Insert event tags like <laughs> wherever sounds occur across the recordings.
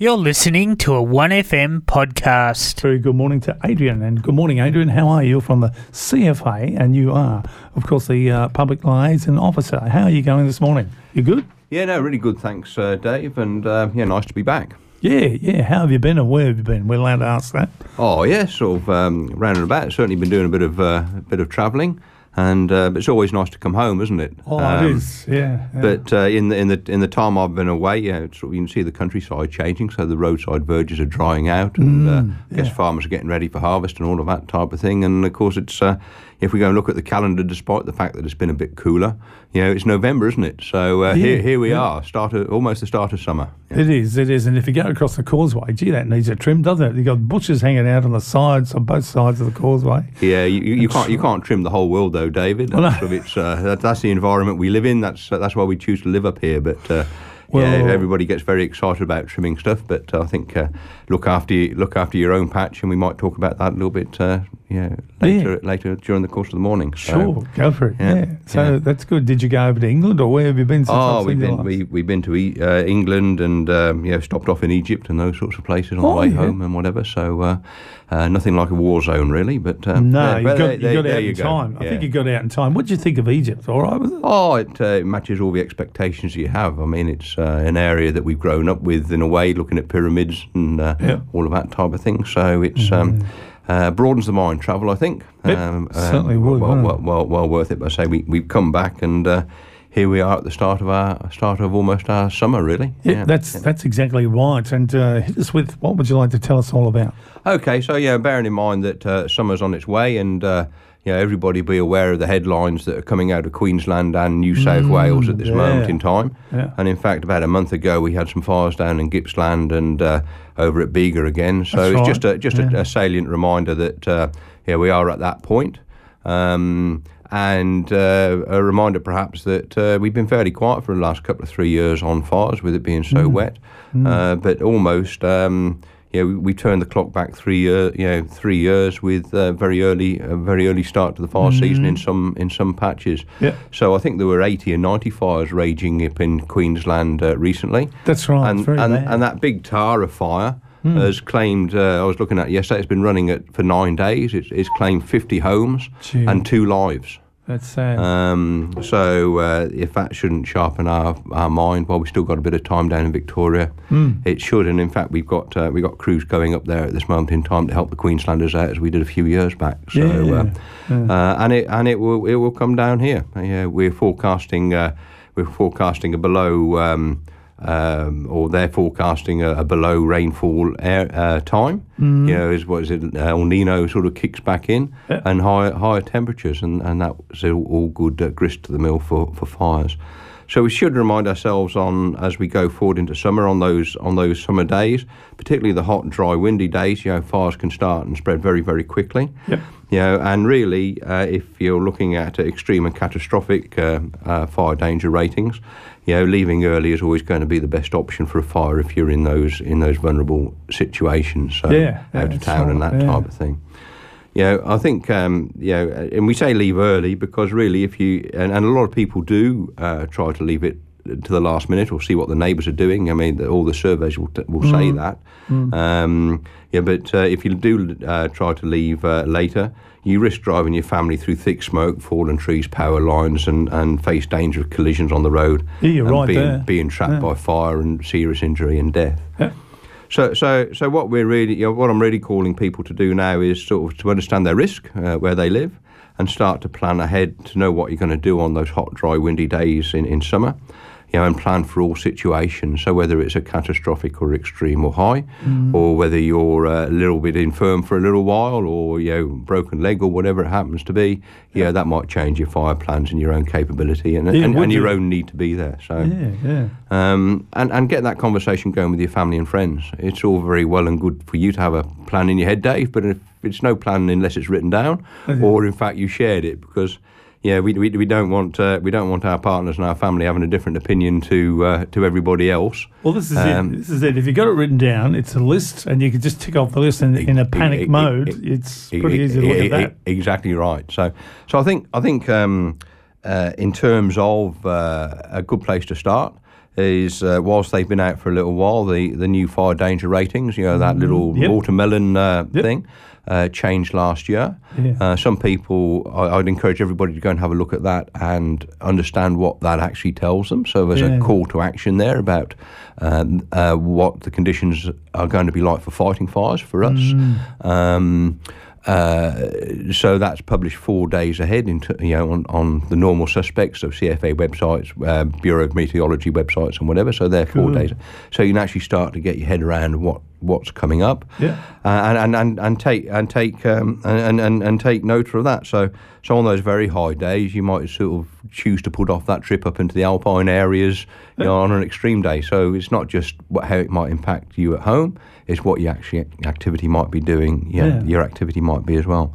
You're listening to a 1FM podcast. Very good morning to Adrian. And good morning, Adrian. How are you from the CFA? And you are, of course, the uh, public liaison officer. How are you going this morning? You good? Yeah, no, really good. Thanks, uh, Dave. And uh, yeah, nice to be back. Yeah, yeah. How have you been and where have you been? We're allowed to ask that. Oh, yeah, sort of um, round and about. Certainly been doing a bit of uh, a bit of travelling. And uh, but it's always nice to come home, isn't it? Oh, Um, it is. Yeah. yeah. But uh, in the in the in the time I've been away, yeah, it's, you can see the countryside changing. So the roadside verges are drying out, and uh, I guess Mm, yeah. farmers are getting ready for harvest and all of that type of thing. And of course, it's uh, if we go and look at the calendar, despite the fact that it's been a bit cooler, you know, it's November, isn't it? So uh, here here we yeah. are, start of, almost the start of summer. Yeah. It is, it is. And if you go across the causeway, gee, that needs a trim, doesn't it? You've got bushes hanging out on the sides, on both sides of the causeway. Yeah, you, you, you can't you can't trim the whole world though, David. Well, no. That's, it's, uh, that, that's the environment we live in. That's that's why we choose to live up here. But uh, Well- yeah, everybody gets very excited about trimming stuff. But uh, I think uh, look after look after your own patch, and we might talk about that a little bit. Uh, yeah, later later during the course of the morning. So- Sure, go for it. Yeah. yeah, So yeah. that's good. Did you go over to England or where have you been since Oh, we've been we, we've been to e- uh, England and um, yeah stopped off in Egypt and those sorts of places on Oh, the way yeah. home and whatever. So uh, uh, nothing like a war zone really, but um, No, yeah, you got, there- you got there out in go. time. I think you got out in time. What did you think of Egypt? All right, was it? Oh, it uh, matches all the expectations you have. I mean, it's uh, an area that we've grown up with in a way, looking at pyramids and uh, Yeah. all of that type of thing. So it's um, uh, broadens the mind. Travel, I think. It certainly would, Well, well, well, well worth it. But I say we we've come back and. Uh, here we are at the start of our start of almost our summer, really. Yeah, that's that's exactly right. And uh, hit us with what would you like to tell us all about? Okay, so yeah, bearing in mind that uh, summer's on its way, and uh, you know everybody be aware of the headlines that are coming out of Queensland and New South Wales at this Mm, yeah. moment in time. Yeah. And in fact, about a month ago, we had some fires down in Gippsland and uh, over at Bega again. So That's it's right, just a just yeah. a, a salient reminder that uh, yeah, we are at that point. Um, and uh, a reminder, perhaps, that uh, we've been fairly quiet for the last couple of three years on fires, with it being so Mm. wet. Uh, but almost, um, yeah, we, we turned the clock back three year, you know, three years with uh, very early, a very early start to the fire season in some in some patches. Yeah. So I think there were 80 or 90 fires raging up in Queensland uh, recently. That's right. And, very and, and that big Tara fire has claimed, uh, I was looking at it yesterday, it's been running for nine days. It's, it's claimed 50 homes Gee. and two lives. That's sad. Um, so uh, if that shouldn't sharpen our, our mind, well, we've still got a bit of time down in Victoria. Hmm. It should, and in fact, we've got uh, we've got crews going up there at this moment in time to help the Queenslanders out, as we did a few years back. So, Yeah, uh, uh, and it and it will it will come down here. Uh, yeah, we're forecasting uh, we're forecasting a below. Um, um, or they're forecasting a, a below rainfall air, uh, time. Mm-hmm. You know, is what is it? El Nino sort of kicks back in, Yeah. and higher higher temperatures, and and that's all, all good uh, grist to the mill for, for fires. So we should remind ourselves on as we go forward into summer on those on those summer days, particularly the hot, dry, windy days. You know, fires can start and spread very very quickly. Yep. You know, and really, uh, if you're looking at extreme and catastrophic uh, uh, fire danger ratings, you know, leaving early is always going to be the best option for a fire if you're in those in those vulnerable situations. So Yeah, yeah, out of town and that yeah. type of thing. You know, I think, um, you know, and we say leave early because really, if you, and, and a lot of people do uh, try to leave it to the last minute or see what the neighbours are doing. I mean, the, all the surveys will, t- will say that. Um, yeah, but uh, if you do uh, try to leave uh, later, you risk driving your family through thick smoke, fallen trees, power lines, and, and face danger of collisions on the road. Yeah, you're and right being, there. Being trapped Yeah. by fire and serious injury and death. Yeah. So, so, so what we're really, you know, what I'm really calling people to do now is sort of to understand their risk uh, where they live, and start to plan ahead to know what you're going to do on those hot, dry, windy days in, in summer. You know, and plan for all situations. So whether it's a catastrophic or extreme or high, or whether you're a little bit infirm for a little while, or you know, broken leg or whatever it happens to be, yeah, that might change your fire plans and your own capability and, Yeah, and, and your own need to be there. So Yeah, yeah. um, and, and get that conversation going with your family and friends. It's all very well and good for you to have a plan in your head, Dave, but if it's no plan unless it's written down, or in fact you shared it, because yeah, we, we, we don't want uh, we don't want our partners and our family having a different opinion to uh, to everybody else. Well, this is Um, it. This is it. If you got it written down, it's a list, and you can just tick off the list. And in a panic e- mode, e- it's pretty easy to look at that. Exactly right. So, so I think I think um, uh, in terms of uh, a good place to start is uh, whilst they've been out for a little while, the, the new fire danger ratings, you know, that little Yep. watermelon uh, Yep. thing, uh, changed last year. Yeah. Uh, some people, I, I'd encourage everybody to go and have a look at that and understand what that actually tells them. So there's Yeah. a call to action there about um, uh, what the conditions are going to be like for fighting fires for us. Mm. Um, uh, so that's published four days ahead, into, you know, on, on the normal suspects of CFA websites, uh, Bureau of Meteorology websites, and whatever. So they're four Cool. days, so you can actually start to get your head around what what's coming up, Yeah. uh, and, and, and and take and take um, and, and and take note of that. So so on those very high days, you might sort of choose to put off that trip up into the alpine areas, you know, on an extreme day. So it's not just what, how it might impact you at home; it's what your actually activity might be doing. Yeah, Yeah. your activity might be as well.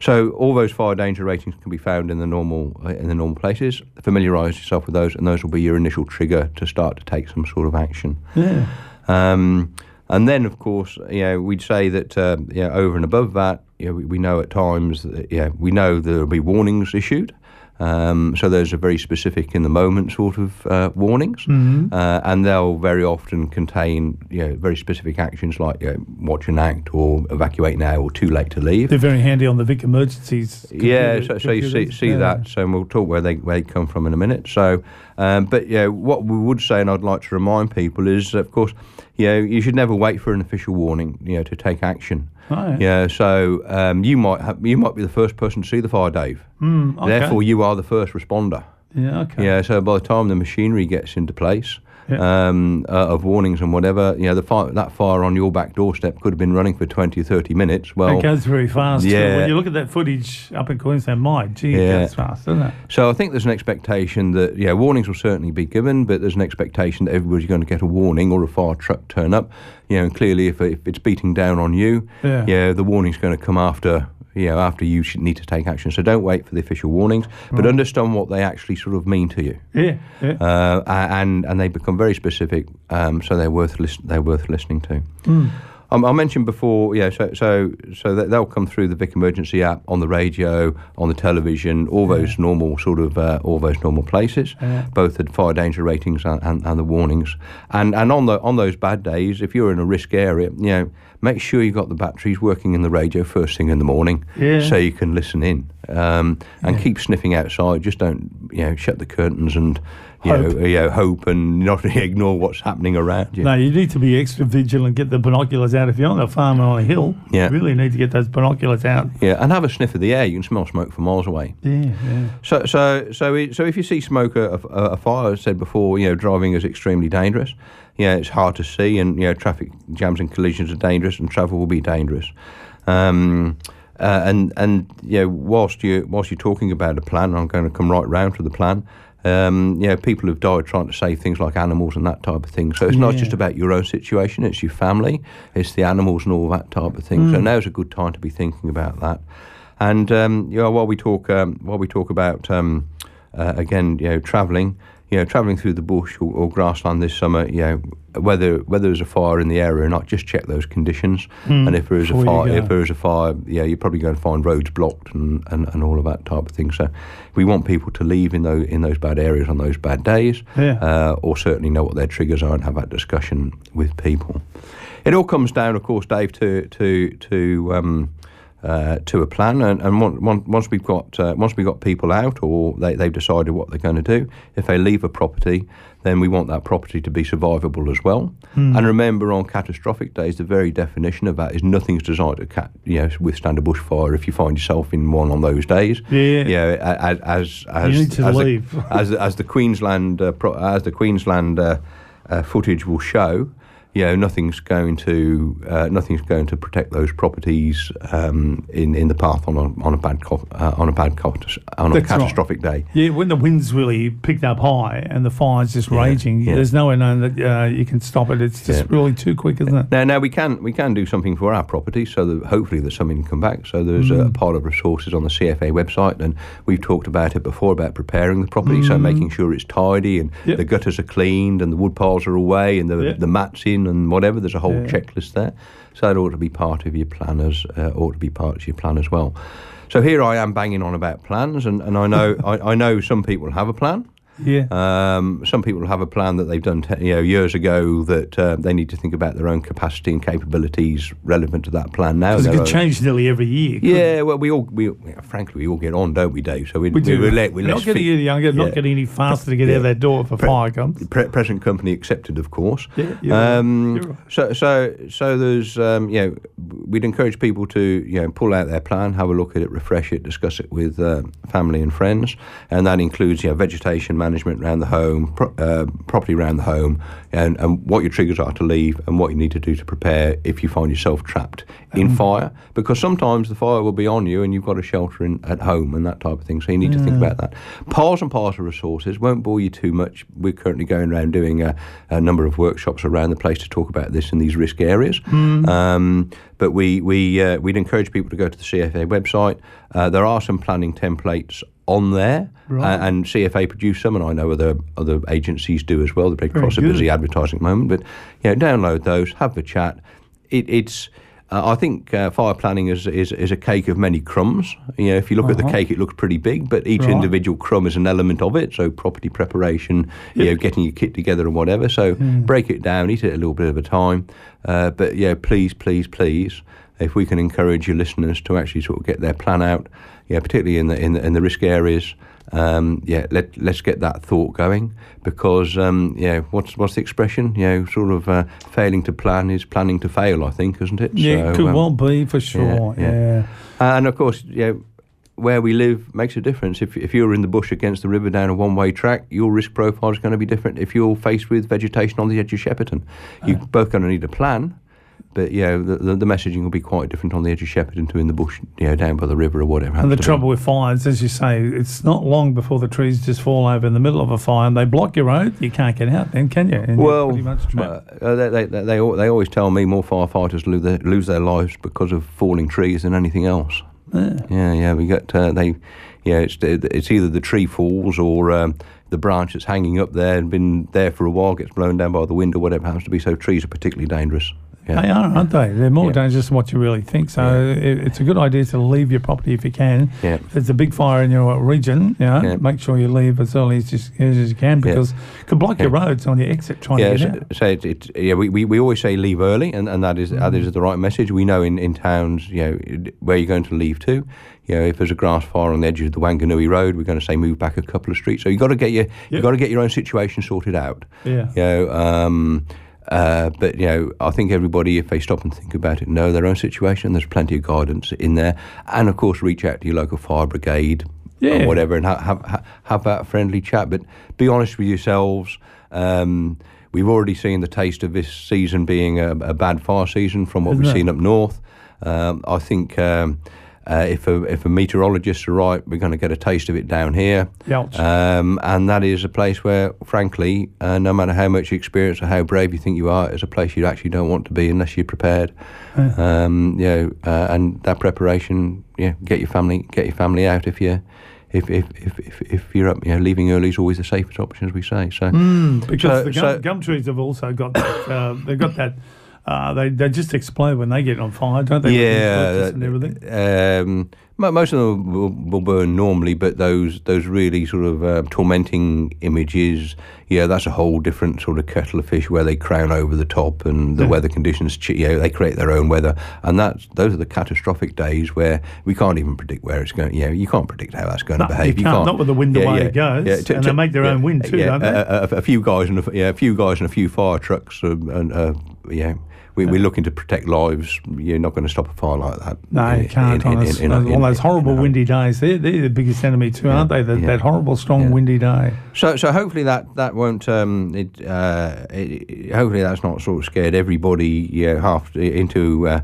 So all those fire danger ratings can be found in the normal in the normal places. Familiarise yourself with those, and those will be your initial trigger to start to take some sort of action. Yeah. Um, and then, of course, you know, we'd say that uh, you know, over and above that, you know, we, we know at times that yeah, we know there will be warnings issued. Um, so those are very specific in the moment sort of uh, warnings, uh, and they'll very often contain you know very specific actions like you know, watch and act or evacuate now or too late to leave. They're very handy on the Vic emergencies. Yeah, so, so you see, see Yeah. that. So we'll talk where they where they come from in a minute. So, um, but yeah, what we would say, and I'd like to remind people is, of course, you know, you should never wait for an official warning, you know, to take action. Right. Yeah, so um, you might have, you might be the first person to see the fire, Dave. Mm, okay. Therefore, you are the first responder. Yeah. Okay. Yeah, so by the time the machinery gets into place Yeah. um, uh, of warnings and whatever, you know, the fire, that fire on your back doorstep could have been running for 20 or 30 minutes. Well, it goes very fast. too. yeah. When you look at that footage up in Queensland, my gee, it Yeah. goes fast, doesn't it? So I think there's an expectation that yeah, warnings will certainly be given, but there's an expectation that everybody's going to get a warning or a fire truck turn up. You know, and clearly if, if it's beating down on you, Yeah. the warning's going to come after you know after you should need to take action. So don't wait for the official warnings, but understand what they actually sort of mean to you. Yeah. Yeah. Uh, and and they become very specific, um, so they're worth lis- they're worth listening to. Um, I mentioned before, yeah. So so so that they'll come through the Vic Emergency app on the radio, on the television, all those normal sort of uh, all those normal places, Yeah. both the fire danger ratings and, and, and the warnings. And and on the on those bad days, if you're in a risk area, you know, make sure you've got the batteries working in the radio first thing in the morning, Yeah. so you can listen in. Um, and keep sniffing outside. Just don't you know shut the curtains and you Hope. know, you know hope and not <laughs> ignore what's happening around you. No, you need to be extra vigilant. Get the binoculars out. If you're on a farm or on a hill, Yeah. you really need to get those binoculars out. Yeah, and have a sniff of the air. You can smell smoke from miles away. Yeah, yeah. So, so, so, it, so if you see smoke of a, a fire, as I said before, you know, driving is extremely dangerous. Yeah, it's hard to see, and you know, traffic jams and collisions are dangerous, and travel will be dangerous. Um, uh, and and you know, whilst you whilst you're talking about a plan, I'm going to come right round to the plan. Um, you know, people have died trying to save things like animals and that type of thing. So it's not Yeah. just about your own situation; it's your family, it's the animals and all that type of thing. So now's a good time to be thinking about that. And um, you know, while we talk, um, while we talk about um, uh, again, you know, travelling, you know, travelling through the bush or, or grassland this summer, you know, whether whether there's a fire in the area or not, just check those conditions. and if there is a fire, if there is a fire, yeah, you're probably going to find roads blocked and, and, and all of that type of thing. So we want people to leave in those in those bad areas on those bad days, Yeah. uh, or certainly know what their triggers are and have that discussion with people. It all comes down, of course, Dave, to to to um, uh, to a plan, and, and once we've got uh, once we've got people out, or they, they've decided what they're going to do, if they leave a property, then we want that property to be survivable as well. And remember, on catastrophic days, the very definition of that is nothing's designed to ca- you know, withstand a bushfire. If you find yourself in one on those days, Yeah. you know, a- as as as, need to as the- leave. as as the Queensland uh, pro- as the Queensland uh, uh, footage will show, you know, nothing's going to uh, nothing's going to protect those properties um, in in the path on a on a bad co- uh, on a bad co- on a That's right. catastrophic day. Yeah, when the wind's really picked up high and the fire's just raging, yeah. there's no way known that uh, you can stop it. It's just Yeah. really too quick, isn't it? Now, now we can we can do something for our property, so that hopefully there's something come back. So there's a pile of resources on the CFA website, and we've talked about it before about preparing the property, so making sure it's tidy and Yep. the gutters are cleaned and the wood piles are away and the Yeah. the mats in and whatever. There's a whole Yeah. checklist there, so that ought to be part of your plan as uh, ought to be part of your plan as well. So here I am banging on about plans, and, and I know <laughs> I, I know some people have a plan. Yeah. Um, some people have a plan that they've done, you know, years ago that uh, they need to think about their own capacity and capabilities relevant to that plan now. Because it could change nearly every year. yeah, well, we all, we, frankly, we all get on, don't we, Dave? So we, We do. we, let, we're We're not getting fit- any younger, Yeah. not getting any faster to get out of that door if a Pre- fire comes. Pre- present company accepted, of course. Yeah, um, right. So, so, so there's, um, you know, we'd encourage people to, you know, pull out their plan, have a look at it, refresh it, discuss it with uh, family and friends, and that includes, you know, vegetation management around the home, pro- uh, property around the home, and, and what your triggers are to leave, and what you need to do to prepare if you find yourself trapped in Um, fire, because sometimes the fire will be on you, and you've got a shelter in, at home and that type of thing. So you need to think about that. Piles and piles of resources won't bore you too much. We're currently going around doing a, a number of workshops around the place to talk about this in these risk areas. Um, but we we uh, we'd encourage people to go to the CFA website. Uh, there are some planning templates on there, Right. uh, and CFA produce some, and I know other other agencies do as well. The Red Cross are good. busy advertising at the moment, but yeah, download those, have the chat. It, it's uh, I think uh, fire planning is, is is a cake of many crumbs. You know, if you look at the Uh-huh. cake, it looks pretty big, but each Right. individual crumb is an element of it. So property preparation, you know, getting your kit together and whatever. So break it down, eat it a little bit at a time. Uh, but yeah, please, please, please, if we can encourage your listeners to actually sort of get their plan out, yeah, particularly in the in the, in the risk areas. Um, yeah, let let's get that thought going because um, yeah, what's what's the expression? You know, sort of uh, failing to plan is planning to fail. I think, isn't it? Yeah, So, could um, well be for sure. yeah. Yeah. and of course, know, where we live makes a difference. If, if you're in the bush against the river down a one way track, your risk profile is going to be different. If you're faced with vegetation on the edge of Shepparton, you're both going to need a plan. But you know, the, the, messaging will be quite different on the edge of Shepparton to in the bush, you know, down by the river or whatever. And the to be. trouble with fires, as you say, it's not long before the trees just fall over in the middle of a fire and they block your road. You can't get out then, can you? And Well, much uh, they, they, they, they, they always tell me more firefighters lose their, lose their lives because of falling trees than anything else. Yeah. Yeah, yeah, we got uh, they, yeah, it's it's either the tree falls or um, the branch that's hanging up there and been there for a while gets blown down by the wind or whatever happens to be. So trees are particularly dangerous. Yeah. They are, aren't they? They're more Yeah. dangerous than what you really think. So it, it's a good idea to leave your property if you can. Yeah. If there's a big fire in your region, you know, Yeah. make sure you leave as early as you, as you can because it could block your roads on your exit trying Yeah, to get out. so it's, it's yeah. We, we, we always say leave early, and, and that is that is the right message. We know in, in towns, you know, where you're going to leave to. You know, if there's a grass fire on the edge of the Wanganui Road, we're going to say move back a couple of streets. So you got to get your you Yep. got to get your own situation sorted out. Yeah. You know, um, uh, but you know, I think everybody, if they stop and think about it, know their own situation. There's plenty of guidance in there, and of course, reach out to your local fire brigade Yeah. or whatever, and ha- have ha- have that friendly chat. But be honest with yourselves. Um, we've already seen the taste of this season being a, a bad fire season from what Isn't we've it? seen up north. Um, I think. Um, uh, if a if a meteorologist are right, we're going to get a taste of it down here. Um, and that is a place where, frankly, uh, no matter how much experience or how brave you think you are, it's a place you actually don't want to be unless you're prepared. Um, you know, uh, and that preparation, yeah, get your family, get your family out if you. If, if, if, if, if you're up, you know, leaving early is always the safest option, as we say. So, Mm, because So- the gum, so- gum trees have also got that, uh, they've got that. Uh, they they just explode when they get on fire, don't they? yeah, and everything. Um, most of them will, will burn normally, but those those really sort of uh, tormenting images, yeah, that's a whole different sort of kettle of fish where they crown over the top and the Yeah. weather conditions, you know, they create their own weather, and that's those are the catastrophic days where we can't even predict where it's going. You know, you can't predict how that's going No, to behave. you can't, not with the wind the way it goes, t- and t- they make their own wind too, yeah, don't they? A, a, a few guys and a, yeah, a few guys and a few fire trucks, um, and uh, yeah. We, We're looking to protect lives. You're not going to stop a fire like that. No, in- you can't. in- on in- those, in- in- those horrible in windy days, they're, they're the biggest enemy too, aren't they? That, yeah. that horrible, strong, Yeah. windy day. So, so hopefully that that won't. Um, it, uh, it, hopefully that's not sort of scared everybody. Yeah, half into uh,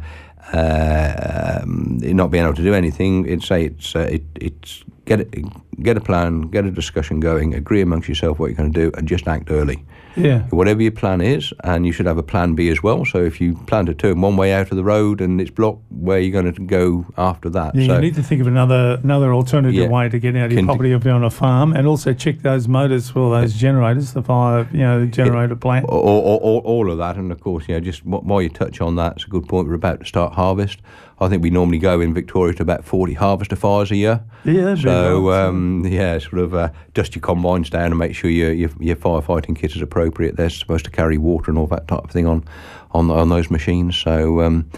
uh, um, not being able to do anything. It's say it's uh, it, it's get it, get a plan, get a discussion going, agree amongst yourself what you're going to do, and just act early. Yeah. Whatever your plan is, and you should have a plan B as well. So if you plan to turn one way out of the road and it's blocked, where you're going to go after that. Yeah, so, you need to think of another another alternative Yeah. way to get out of your property if you're on a farm, and also check those motors for those generators, the fire, you know, the generator plant. all, all, all, all of that, and of course, you know, just while you touch on that, it's a good point. We're about to start harvest. I think we normally go in Victoria to about 40 harvester fires a year. Yeah, So So um, yeah, sort of uh, dust your combines down and make sure your, your your firefighting kit is appropriate. They're supposed to carry water and all that type of thing on on on those machines. So um,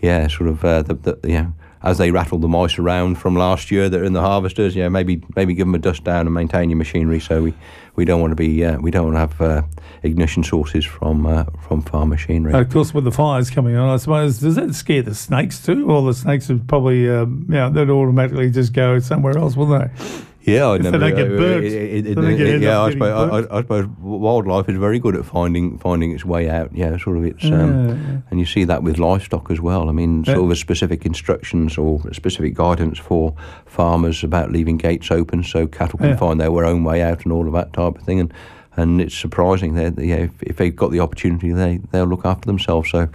yeah, sort of uh, the, the yeah as they rattle the mice around from last year that are in the harvesters, yeah, maybe maybe give them a dust down and maintain your machinery. So we, we don't want to be uh, we don't want to have uh, ignition sources from uh, from farm machinery. of course, with the fires coming on, I suppose does that scare the snakes too? Well, the snakes would probably, um, yeah, they'd automatically just go somewhere else, wouldn't they? Yeah, I If they get it- it- it- yeah, I suppose. I, I suppose wildlife is very good at finding finding its way out. Yeah, sort of it's, um, Yeah. and you see that with livestock as well. I mean, sort of specific instructions or specific guidance for farmers about leaving gates open so cattle can find their own way out and all of that type of thing. And and it's surprising that yeah, if, if they've got the opportunity, they they'll look after themselves. So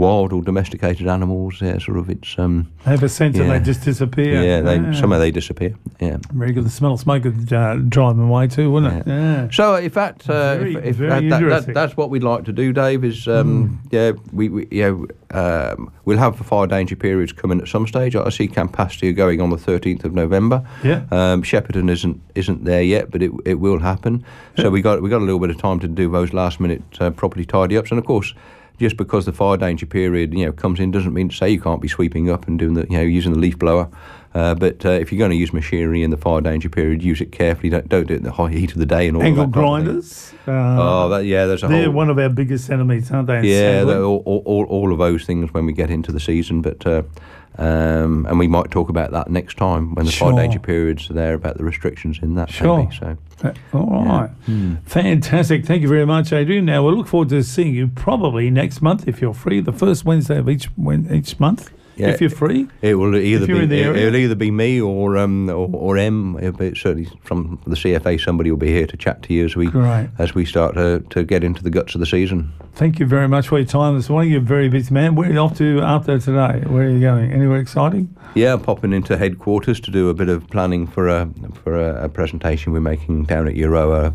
wild or domesticated animals, yeah, sort of it's um, They have a sense and Yeah. they just disappear. yeah, they somehow they disappear. Yeah. Very good. The smell of smoke would uh, drive them away too, wouldn't it? Yeah. So if that, uh, Very- if, if very that, that, that. That's what we'd like to do, Dave, is um, yeah, we, we yeah, um, we'll have the fire danger periods coming at some stage. I see Campaspe going on the 13th of November. Yeah. Um, Shepparton isn't isn't there yet, but it it will happen. So we got we got a little bit of time to do those last minute uh, property tidy ups, and of course. Just because the fire danger period, you know, comes in doesn't mean to say you can't be sweeping up and doing the, you know, using the leaf blower. Uh, but uh, if you're going to use machinery in the fire danger period, use it carefully. Don't don't do it in the high heat of the day and all Angle that. type of thing. grinders. Uh, Oh, that, yeah, there's a they're whole. one of our biggest enemies, aren't they? yeah, all, all, all, all of those things when we get into the season, but uh, um, and we might talk about that next time when the Sure. fire danger periods are there about the restrictions in that. Sure. maybe, so All right. Fantastic. Thank you very much, Adrian. Now, we'll look forward to seeing you probably next month if you're free, the first Wednesday of each each month. Yeah. If you're free. it will either you're be in the it, will either be me or um or, or M. Certainly from the CFA. Somebody will be here to chat to you as we Great. as we start to, to get into the guts of the season. Thank you very much for your time this morning. You're a very busy man. Where are you off to after today? Where are you going? Anywhere exciting? Yeah, popping into headquarters to do a bit of planning for a for a, a presentation we're making down at Euroa.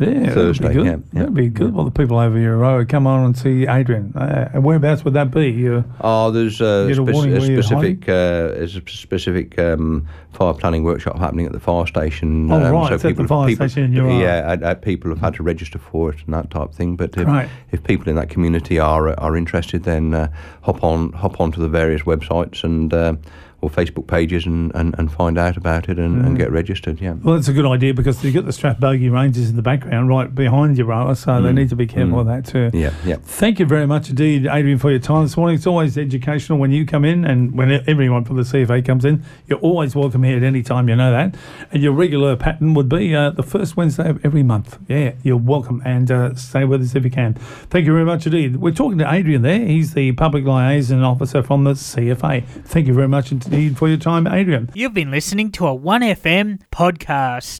Yeah, Thursday, That'd be good. yeah. That'd be good. Well, the people over Euroa come on and see Adrian. Uh, and whereabouts would that be? You, Oh, there's a, a spec- a specific uh, there's a specific um, fire planning workshop happening at the fire station. Oh, um, right, it's at the fire station in Euroa. Yeah, uh, people have had to register for it and that type of thing. But if, Right. if people in that community are are interested, then uh, hop on hop onto the various websites and uh, or Facebook pages and, and, and find out about it and, Mm. and get registered. Yeah. well, it's a good idea because you've got the Strathbogie Ranges in the background right behind Euroa, so they need to be careful of that too. Mm. Yeah, yeah. Thank you very much indeed, Adrian, for your time this morning. It's always educational when you come in and when everyone from the CFA comes in. You're always welcome here at any time, you know that. And your regular pattern would be uh, the first Wednesday of every month. Yeah, you're welcome and uh, stay with us if you can. Thank you very much indeed. We're talking to Adrian there. He's the Public Liaison Officer from the CFA. Thank you very much indeed for your time, Adrian. You've been listening to a 1FM podcast.